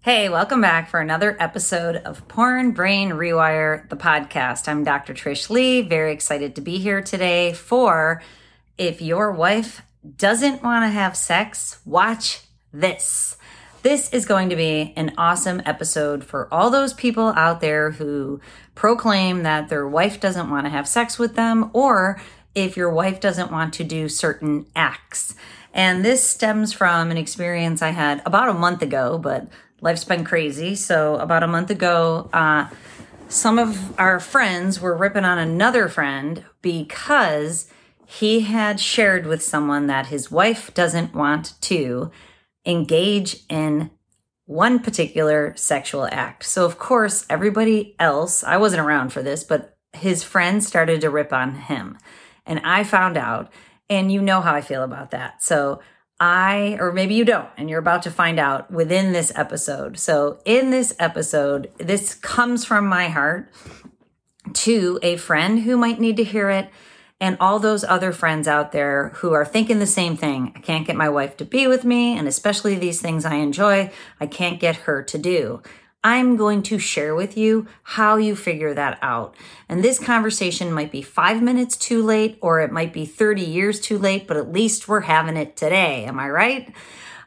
Hey, welcome back for another episode of Porn Brain Rewire, the podcast. I'm Dr. Trish Leigh, very excited to be here today for if your wife doesn't want to have sex, watch this. This is going to be an awesome episode for all those people out there who proclaim that their wife doesn't want to have sex with them, or if your wife doesn't want to do certain acts. And this stems from an experience I had about a month ago, but life's been crazy. So, about a month ago, uh, some of our friends were ripping on another friend because he had shared with someone that his wife doesn't want to engage in one particular sexual act. So, of course, everybody else, I wasn't around for this, but his friends started to rip on him. And I found out, and you know how I feel about that. So, I, or maybe you don't, and you're about to find out within this episode. So, in this episode, this comes from my heart to a friend who might need to hear it, and all those other friends out there who are thinking the same thing. I can't get my wife to be with me, and especially these things I enjoy, I can't get her to do. I'm going to share with you how you figure that out. And this conversation might be five minutes too late, or it might be 30 years too late, but at least we're having it today. Am I right?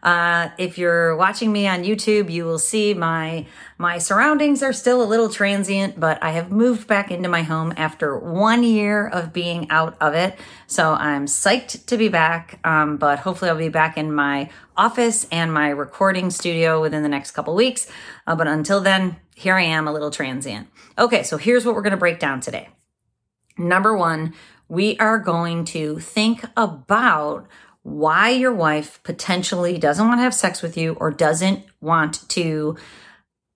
Uh, if you're watching me on YouTube, you will see my my surroundings are still a little transient, but I have moved back into my home after one year of being out of it. So I'm psyched to be back. Um, but hopefully, I'll be back in my office and my recording studio within the next couple weeks. Uh, but until then, here I am, a little transient. Okay, so here's what we're going to break down today. Number one, we are going to think about why your wife potentially doesn't want to have sex with you or doesn't want to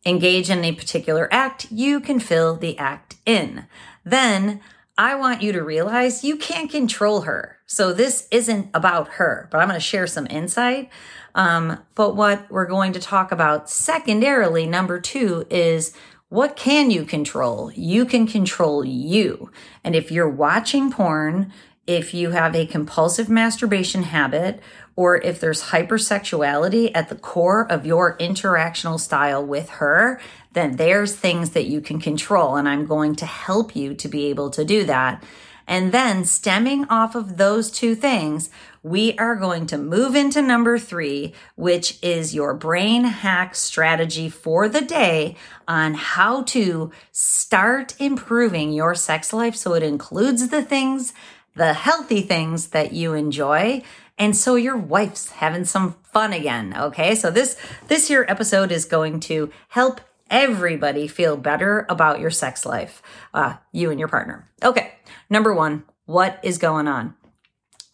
engage in a particular act, you can fill the act in. Then I want you to realize you can't control her. So this isn't about her, but I'm going to share some insight. Um, but what we're going to talk about secondarily, number two, is what can you control? You can control you. And if you're watching porn, if you have a compulsive masturbation habit, or if there's hypersexuality at the core of your interactional style with her, then there's things that you can control. And I'm going to help you to be able to do that. And then stemming off of those two things, we are going to move into number three, which is your brain hack strategy for the day on how to start improving your sex life. So it includes the things the healthy things that you enjoy. And so your wife's having some fun again. Okay. So this, this here episode is going to help everybody feel better about your sex life, uh, you and your partner. Okay. Number one, what is going on?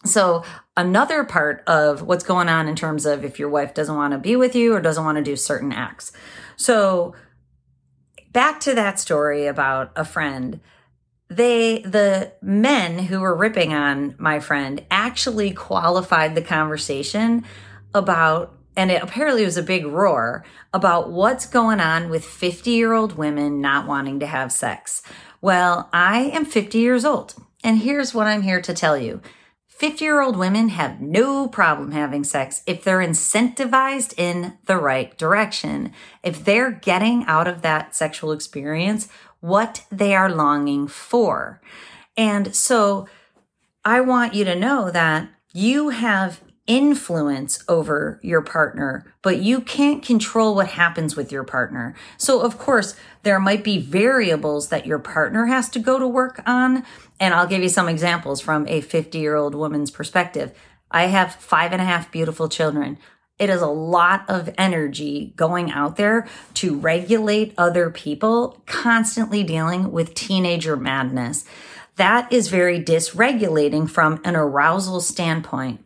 So another part of what's going on in terms of if your wife doesn't want to be with you or doesn't want to do certain acts. So back to that story about a friend they the men who were ripping on my friend actually qualified the conversation about and it apparently was a big roar about what's going on with 50 year old women not wanting to have sex. Well, I am 50 years old, and here's what I'm here to tell you 50 year old women have no problem having sex if they're incentivized in the right direction. If they're getting out of that sexual experience what they are longing for. And so I want you to know that you have influence over your partner, but you can't control what happens with your partner. So, of course, there might be variables that your partner has to go to work on. And I'll give you some examples from a 50 year old woman's perspective. I have five and a half beautiful children. It is a lot of energy going out there to regulate other people, constantly dealing with teenager madness. That is very dysregulating from an arousal standpoint.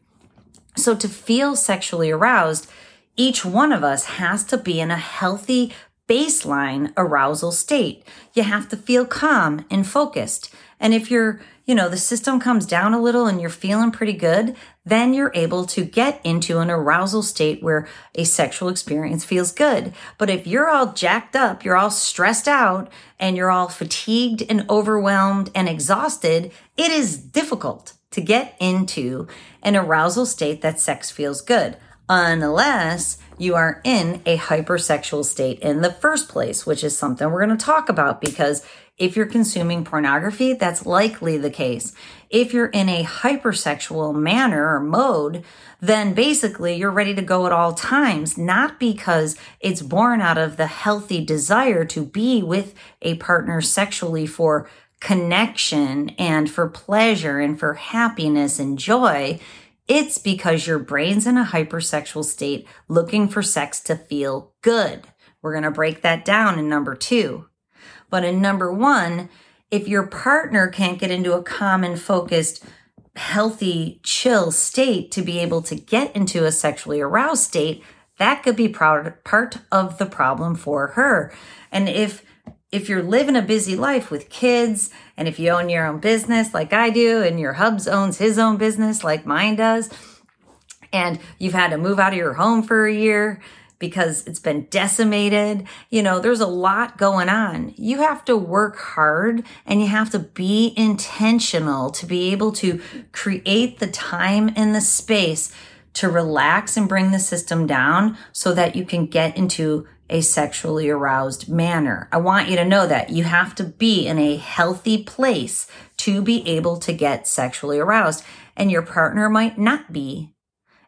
So, to feel sexually aroused, each one of us has to be in a healthy baseline arousal state. You have to feel calm and focused. And if you're you know, the system comes down a little and you're feeling pretty good, then you're able to get into an arousal state where a sexual experience feels good. But if you're all jacked up, you're all stressed out, and you're all fatigued and overwhelmed and exhausted, it is difficult to get into an arousal state that sex feels good unless you are in a hypersexual state in the first place, which is something we're going to talk about because if you're consuming pornography, that's likely the case. If you're in a hypersexual manner or mode, then basically you're ready to go at all times, not because it's born out of the healthy desire to be with a partner sexually for connection and for pleasure and for happiness and joy. It's because your brain's in a hypersexual state looking for sex to feel good. We're going to break that down in number two. But in number one, if your partner can't get into a common, focused, healthy, chill state to be able to get into a sexually aroused state, that could be part of the problem for her. And if if you're living a busy life with kids and if you own your own business like I do and your hubs owns his own business like mine does and you've had to move out of your home for a year because it's been decimated. You know, there's a lot going on. You have to work hard and you have to be intentional to be able to create the time and the space to relax and bring the system down so that you can get into a sexually aroused manner. I want you to know that you have to be in a healthy place to be able to get sexually aroused and your partner might not be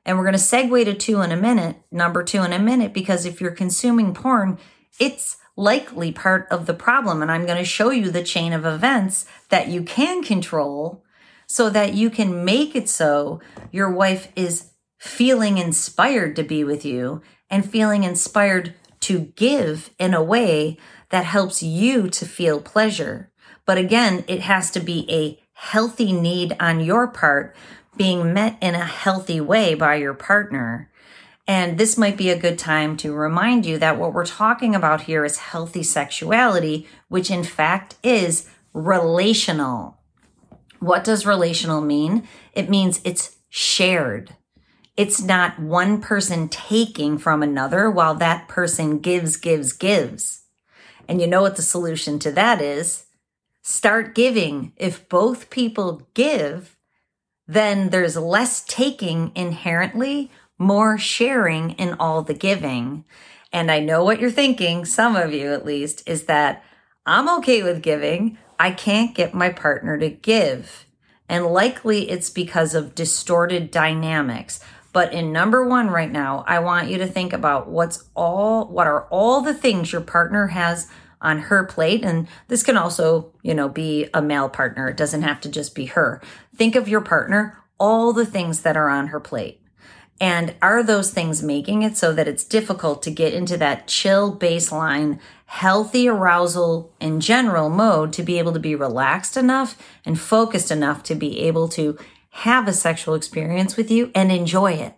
and we're going to segue to two in a minute, number two in a minute, because if you're consuming porn, it's likely part of the problem. And I'm going to show you the chain of events that you can control so that you can make it so your wife is feeling inspired to be with you and feeling inspired to give in a way that helps you to feel pleasure. But again, it has to be a healthy need on your part being met in a healthy way by your partner. And this might be a good time to remind you that what we're talking about here is healthy sexuality, which in fact is relational. What does relational mean? It means it's shared. It's not one person taking from another while that person gives, gives, gives. And you know what the solution to that is? Start giving. If both people give, then there's less taking inherently, more sharing in all the giving. And I know what you're thinking, some of you at least, is that I'm okay with giving. I can't get my partner to give. And likely it's because of distorted dynamics. But in number one right now, I want you to think about what's all, what are all the things your partner has on her plate. And this can also, you know, be a male partner. It doesn't have to just be her. Think of your partner, all the things that are on her plate. And are those things making it so that it's difficult to get into that chill baseline, healthy arousal in general mode to be able to be relaxed enough and focused enough to be able to have a sexual experience with you and enjoy it?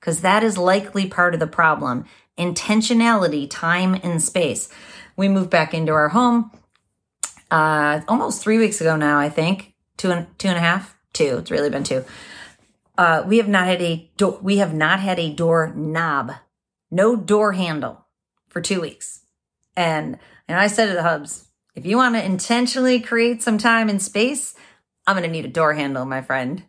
Because that is likely part of the problem. Intentionality, time, and space we moved back into our home uh, almost three weeks ago now, I think. Two and two and a half, two. It's really been two. Uh, we have not had a door. We have not had a door knob, no door handle for two weeks. And and I said to the hubs, if you want to intentionally create some time and space, I'm to need a door handle, my friend.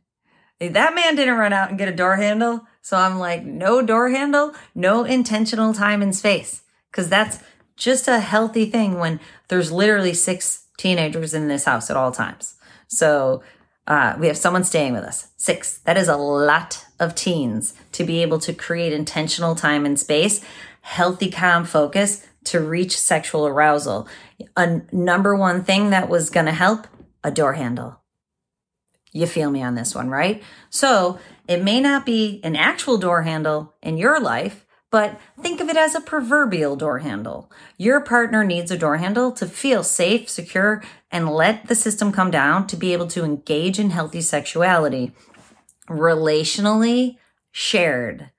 That man didn't run out and get a door handle. So I'm like, no door handle, no intentional time and space. Cause that's just a healthy thing when there's literally six teenagers in this house at all times. So uh, we have someone staying with us. Six. That is a lot of teens to be able to create intentional time and space, healthy, calm focus to reach sexual arousal. A number one thing that was going to help a door handle. You feel me on this one, right? So it may not be an actual door handle in your life, but think of it as a proverbial door handle. Your partner needs a door handle to feel safe, secure, and let the system come down to be able to engage in healthy sexuality. Relationally shared.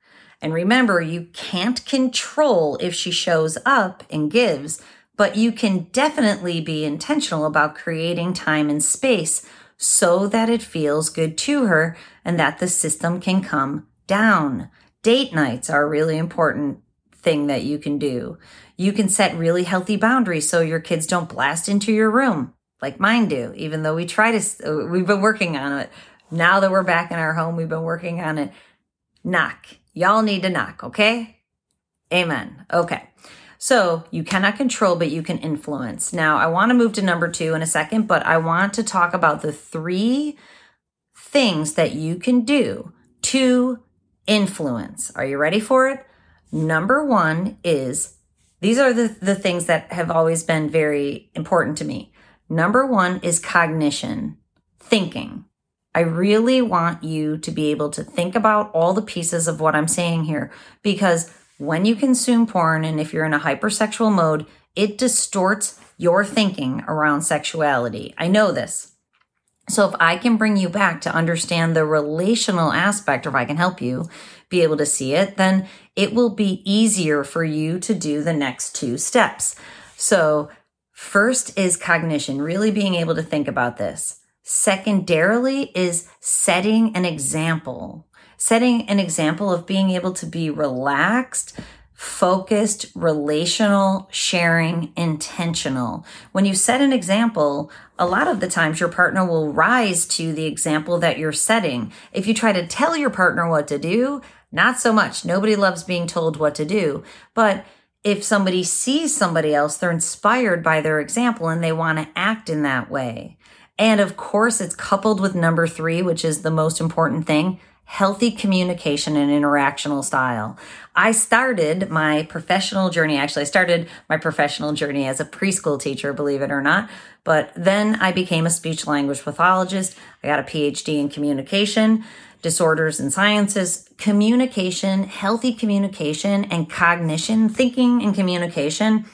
And remember, you can't control if she shows up and gives, but you can definitely be intentional about creating time and space so that it feels good to her and that the system can come down. Date nights are a really important thing that you can do. You can set really healthy boundaries so your kids don't blast into your room like mine do, even though we try to, uh, we've been working on it. Now that we're back in our home, we've been working on it. Knock. Y'all need to knock, okay? Amen. Okay. So you cannot control, but you can influence. Now, I want to move to number two in a second, but I want to talk about the three things that you can do to influence. Are you ready for it? Number one is these are the, the things that have always been very important to me. Number one is cognition, thinking. I really want you to be able to think about all the pieces of what I'm saying here because when you consume porn and if you're in a hypersexual mode, it distorts your thinking around sexuality. I know this. So if I can bring you back to understand the relational aspect, or if I can help you be able to see it, then it will be easier for you to do the next two steps. So first is cognition, really being able to think about this. Secondarily is setting an example setting an example of being able to be relaxed, focused, relational, sharing, intentional. When you set an example, a lot of the times your partner will rise to the example that you're setting. If you try to tell your partner what to do, not so much. Nobody loves being told what to do. But if somebody sees somebody else, they're inspired by their example and they want to act in that way. And of course, it's coupled with number three, which is the most important thing healthy communication and interactional style. I started my professional journey. Actually, I started my professional journey as a preschool teacher, believe it or not. But then I became a speech language pathologist. I got a PhD in communication disorders and sciences. Communication, healthy communication and cognition, thinking and communication,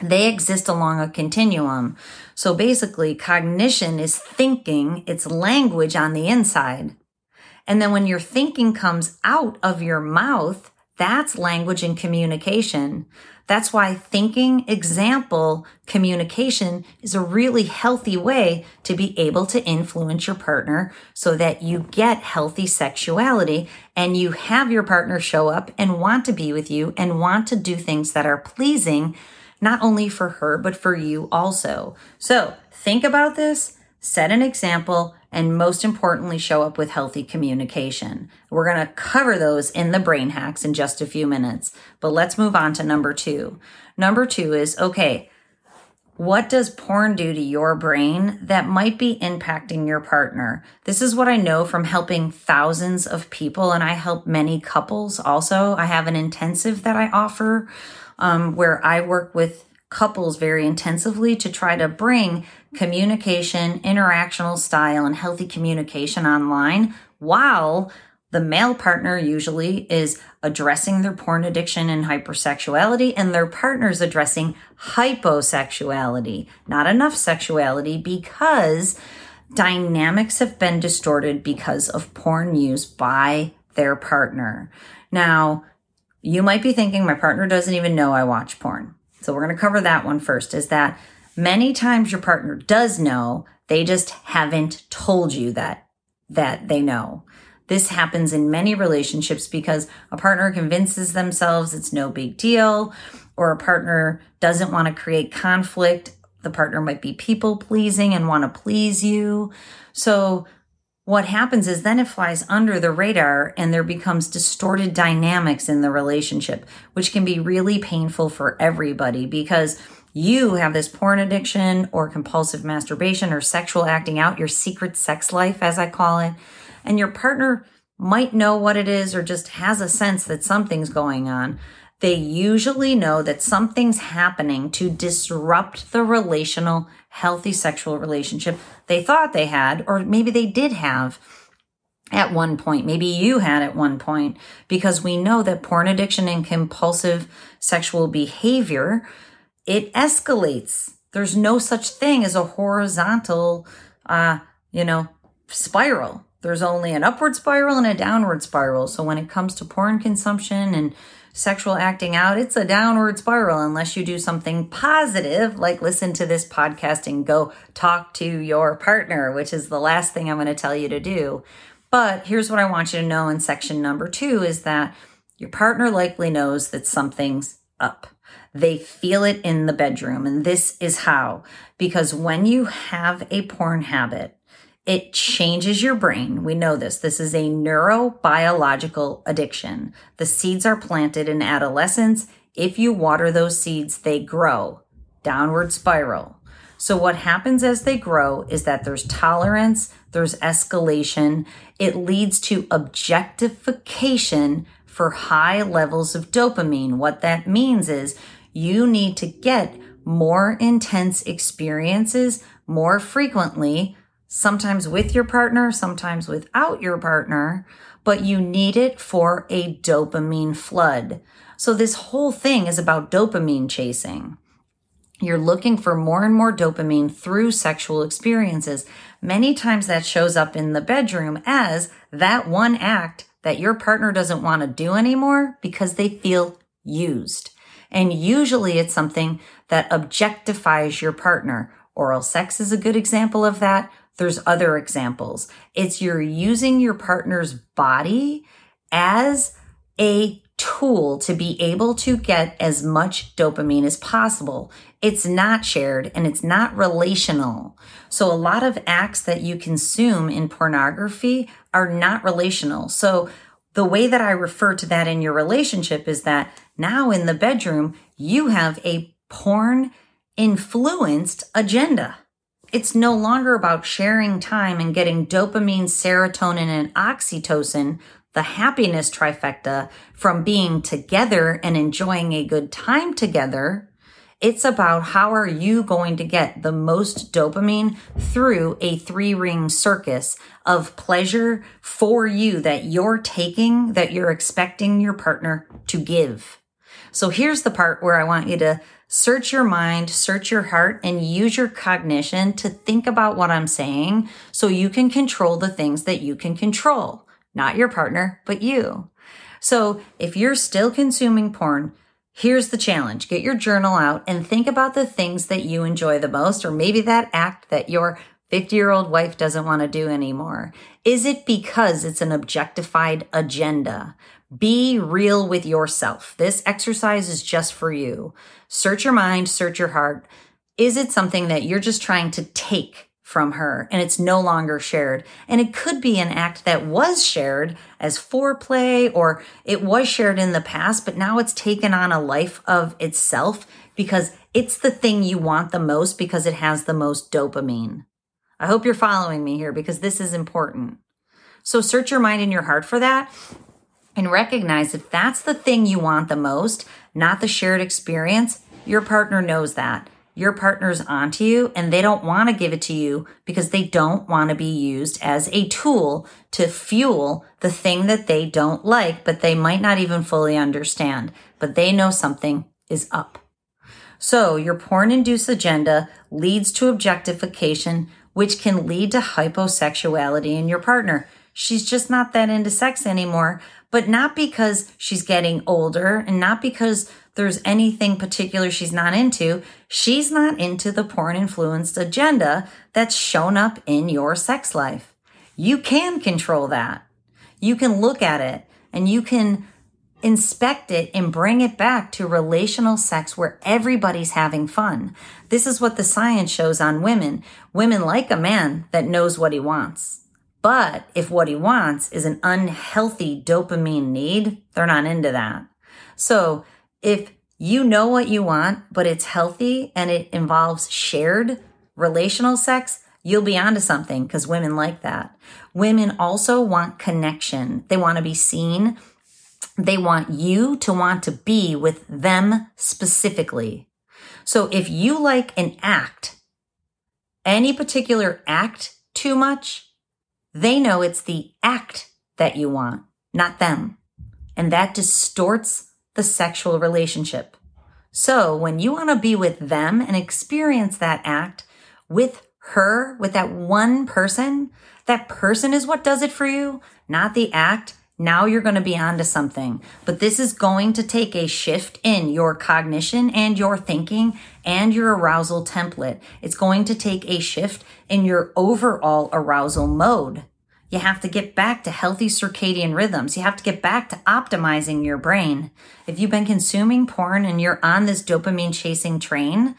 they exist along a continuum. So basically, cognition is thinking, it's language on the inside. And then when your thinking comes out of your mouth, that's language and communication. That's why thinking example communication is a really healthy way to be able to influence your partner so that you get healthy sexuality and you have your partner show up and want to be with you and want to do things that are pleasing, not only for her, but for you also. So think about this, set an example, and most importantly, show up with healthy communication. We're going to cover those in the brain hacks in just a few minutes, but let's move on to number two. Number two is okay, what does porn do to your brain that might be impacting your partner? This is what I know from helping thousands of people, and I help many couples also. I have an intensive that I offer um, where I work with couples very intensively to try to bring communication, interactional style, and healthy communication online while the male partner usually is addressing their porn addiction and hypersexuality, and their partner's addressing hyposexuality, not enough sexuality, because dynamics have been distorted because of porn use by their partner. Now, you might be thinking, my partner doesn't even know I watch porn. So we're going to cover that one first is that many times your partner does know, they just haven't told you that that they know. This happens in many relationships because a partner convinces themselves it's no big deal or a partner doesn't want to create conflict. The partner might be people pleasing and want to please you. So what happens is then it flies under the radar and there becomes distorted dynamics in the relationship, which can be really painful for everybody because you have this porn addiction or compulsive masturbation or sexual acting out, your secret sex life, as I call it, and your partner might know what it is or just has a sense that something's going on. They usually know that something's happening to disrupt the relational healthy sexual relationship they thought they had, or maybe they did have at one point. Maybe you had at one point, because we know that porn addiction and compulsive sexual behavior, it escalates. There's no such thing as a horizontal, uh, you know, spiral. There's only an upward spiral and a downward spiral. So when it comes to porn consumption and sexual acting out, it's a downward spiral unless you do something positive, like listen to this podcast and go talk to your partner, which is the last thing I'm going to tell you to do. But here's what I want you to know in section number two is that your partner likely knows that something's up. They feel it in the bedroom. And this is how, because when you have a porn habit, It changes your brain. We know this. This is a neurobiological addiction. The seeds are planted in adolescence. If you water those seeds, they grow. Downward spiral. So, what happens as they grow is that there's tolerance, there's escalation. It leads to objectification for high levels of dopamine. What that means is you need to get more intense experiences more frequently sometimes with your partner, sometimes without your partner, but you need it for a dopamine flood. So this whole thing is about dopamine chasing. You're looking for more and more dopamine through sexual experiences. Many times that shows up in the bedroom as that one act that your partner doesn't want to do anymore because they feel used. And usually it's something that objectifies your partner. Oral sex is a good example of that. There's other examples. It's you're using your partner's body as a tool to be able to get as much dopamine as possible. It's not shared and it's not relational. So a lot of acts that you consume in pornography are not relational. So the way that I refer to that in your relationship is that now in the bedroom, you have a porn influenced agenda. It's no longer about sharing time and getting dopamine, serotonin, and oxytocin, the happiness trifecta, from being together and enjoying a good time together. It's about how are you going to get the most dopamine through a three ring circus of pleasure for you that you're taking, that you're expecting your partner to give. So here's the part where I want you to search your mind, search your heart, and use your cognition to think about what I'm saying so you can control the things that you can control. Not your partner, but you. So if you're still consuming porn, here's the challenge. Get your journal out and think about the things that you enjoy the most, or maybe that act that your 50 year old wife doesn't want to do anymore. Is it because it's an objectified agenda? Be real with yourself. This exercise is just for you. Search your mind, search your heart. Is it something that you're just trying to take from her and it's no longer shared? And it could be an act that was shared as foreplay or it was shared in the past, but now it's taken on a life of itself because it's the thing you want the most because it has the most dopamine. I hope you're following me here because this is important. So search your mind and your heart for that and recognize if that's the thing you want the most, not the shared experience, your partner knows that. Your partner's onto you and they don't want to give it to you because they don't want to be used as a tool to fuel the thing that they don't like, but they might not even fully understand, but they know something is up. So your porn induced agenda leads to objectification, which can lead to hyposexuality in your partner. She's just not that into sex anymore, but not because she's getting older and not because there's anything particular she's not into. She's not into the porn influenced agenda that's shown up in your sex life. You can control that. You can look at it and you can inspect it and bring it back to relational sex where everybody's having fun. This is what the science shows on women. Women like a man that knows what he wants. But if what he wants is an unhealthy dopamine need, they're not into that. So if you know what you want, but it's healthy and it involves shared relational sex, you'll be onto something because women like that. Women also want connection. They want to be seen. They want you to want to be with them specifically. So if you like an act, any particular act too much, they know it's the act that you want, not them. And that distorts the sexual relationship. So when you want to be with them and experience that act with her, with that one person, that person is what does it for you, not the act. Now you're going to be onto something. But this is going to take a shift in your cognition and your thinking and your arousal template. It's going to take a shift in your overall arousal mode. You have to get back to healthy circadian rhythms. You have to get back to optimizing your brain. If you've been consuming porn and you're on this dopamine chasing train,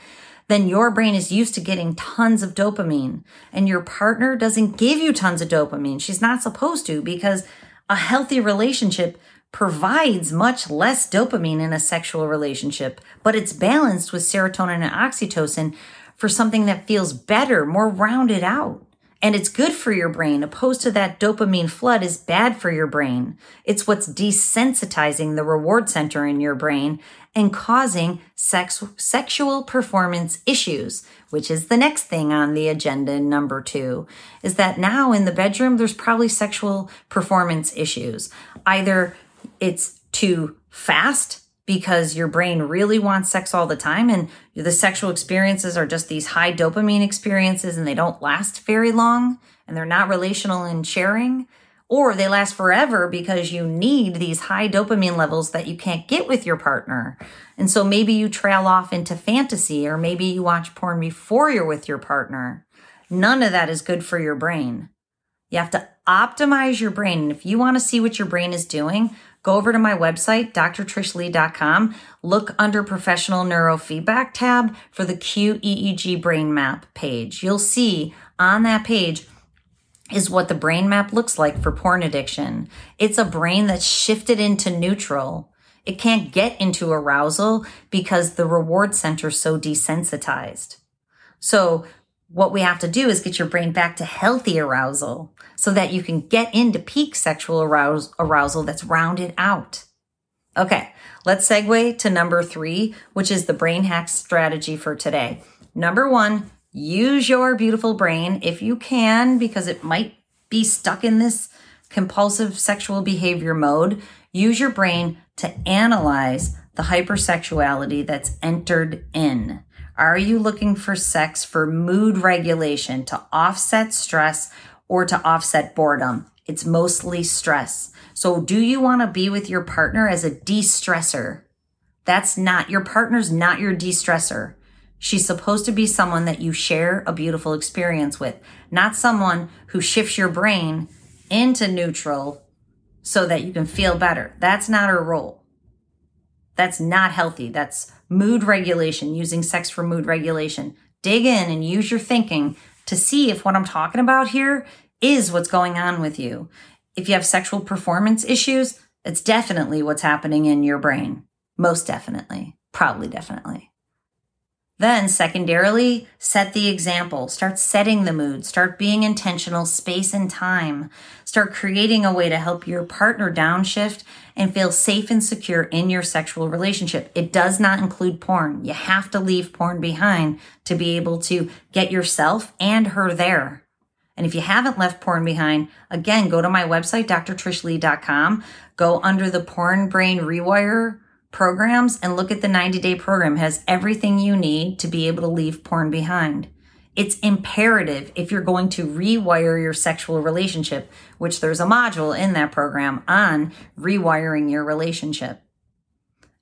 then your brain is used to getting tons of dopamine and your partner doesn't give you tons of dopamine. She's not supposed to because a healthy relationship provides much less dopamine in a sexual relationship, but it's balanced with serotonin and oxytocin for something that feels better, more rounded out. And it's good for your brain, opposed to that dopamine flood is bad for your brain. It's what's desensitizing the reward center in your brain and causing sex, sexual performance issues, which is the next thing on the agenda. Number two is that now in the bedroom, there's probably sexual performance issues. Either it's too fast because your brain really wants sex all the time and the sexual experiences are just these high dopamine experiences and they don't last very long and they're not relational in sharing or they last forever because you need these high dopamine levels that you can't get with your partner. And so maybe you trail off into fantasy or maybe you watch porn before you're with your partner. None of that is good for your brain. You have to optimize your brain. And if you want to see what your brain is doing, go over to my website, drtrishleigh.com, look under professional neurofeedback tab for the QEEG brain map page. You'll see on that page is what the brain map looks like for porn addiction. It's a brain that's shifted into neutral. It can't get into arousal because the reward center's so desensitized. So what we have to do is get your brain back to healthy arousal so that you can get into peak sexual arousal, arousal that's rounded out. Okay, let's segue to number three, which is the brain hack strategy for today. Number one, use your beautiful brain if you can, because it might be stuck in this compulsive sexual behavior mode. Use your brain to analyze the hypersexuality that's entered in. Are you looking for sex for mood regulation to offset stress or to offset boredom? It's mostly stress. So do you want to be with your partner as a de-stressor? That's not, your partner's not your de-stressor. She's supposed to be someone that you share a beautiful experience with, not someone who shifts your brain into neutral so that you can feel better. That's not her role. That's not healthy. That's mood regulation, using sex for mood regulation. Dig in and use your thinking to see if what I'm talking about here is what's going on with you. If you have sexual performance issues, it's definitely what's happening in your brain. Most definitely. Probably definitely. Then, secondarily, set the example. Start setting the mood. Start being intentional, space and time. Start creating a way to help your partner downshift and feel safe and secure in your sexual relationship. It does not include porn. You have to leave porn behind to be able to get yourself and her there. And if you haven't left porn behind, again, go to my website, drtrishleigh.com, go under the porn brain rewire programs and look at the 90 day program. It has everything you need to be able to leave porn behind. It's imperative if you're going to rewire your sexual relationship, which there's a module in that program on rewiring your relationship.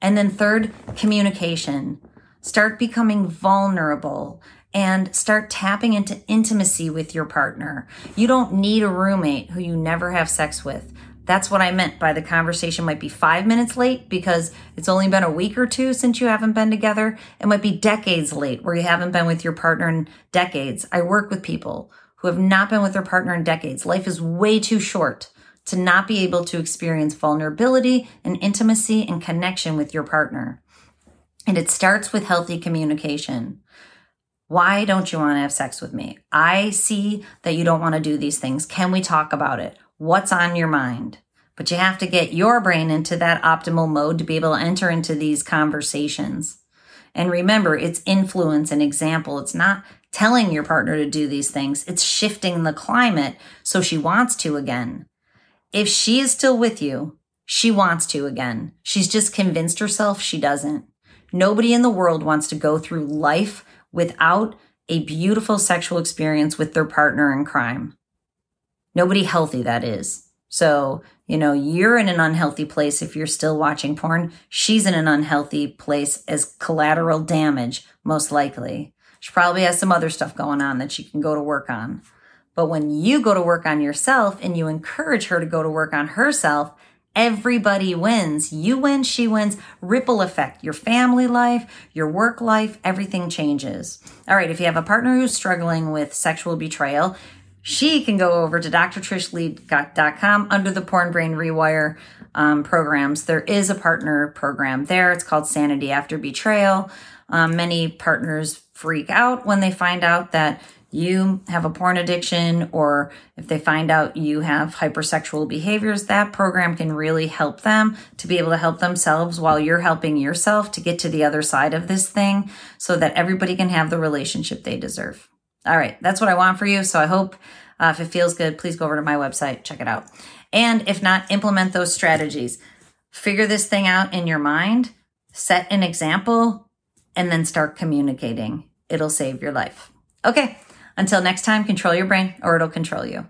And then third, communication. Start becoming vulnerable and start tapping into intimacy with your partner. You don't need a roommate who you never have sex with. That's what I meant by the conversation might be five minutes late because it's only been a week or two since you haven't been together. It might be decades late where you haven't been with your partner in decades. I work with people who have not been with their partner in decades. Life is way too short to not be able to experience vulnerability and intimacy and connection with your partner. And it starts with healthy communication. Why don't you want to have sex with me? I see that you don't want to do these things. Can we talk about it? What's on your mind. But you have to get your brain into that optimal mode to be able to enter into these conversations. And remember, it's influence and example. It's not telling your partner to do these things. It's shifting the climate so she wants to again. If she is still with you, she wants to again. She's just convinced herself she doesn't. Nobody in the world wants to go through life without a beautiful sexual experience with their partner in crime. Nobody healthy, that is. So, you know, you're in an unhealthy place if you're still watching porn. She's in an unhealthy place as collateral damage, most likely. She probably has some other stuff going on that she can go to work on. But when you go to work on yourself and you encourage her to go to work on herself, Everybody wins. You win, she wins. Ripple effect. Your family life, your work life, everything changes. All right, if you have a partner who's struggling with sexual betrayal, she can go over to drtrishleigh.com under the Porn Brain Rewire um, programs. There is a partner program there. It's called Sanity After Betrayal. Um, many partners freak out when they find out that you have a porn addiction or if they find out you have hypersexual behaviors, that program can really help them to be able to help themselves while you're helping yourself to get to the other side of this thing so that everybody can have the relationship they deserve. All right, that's what I want for you. So I hope uh, if it feels good, please go over to my website, check it out. And if not, implement those strategies. Figure this thing out in your mind, set an example, and then start communicating. It'll save your life. Okay, until next time, control your brain or it'll control you.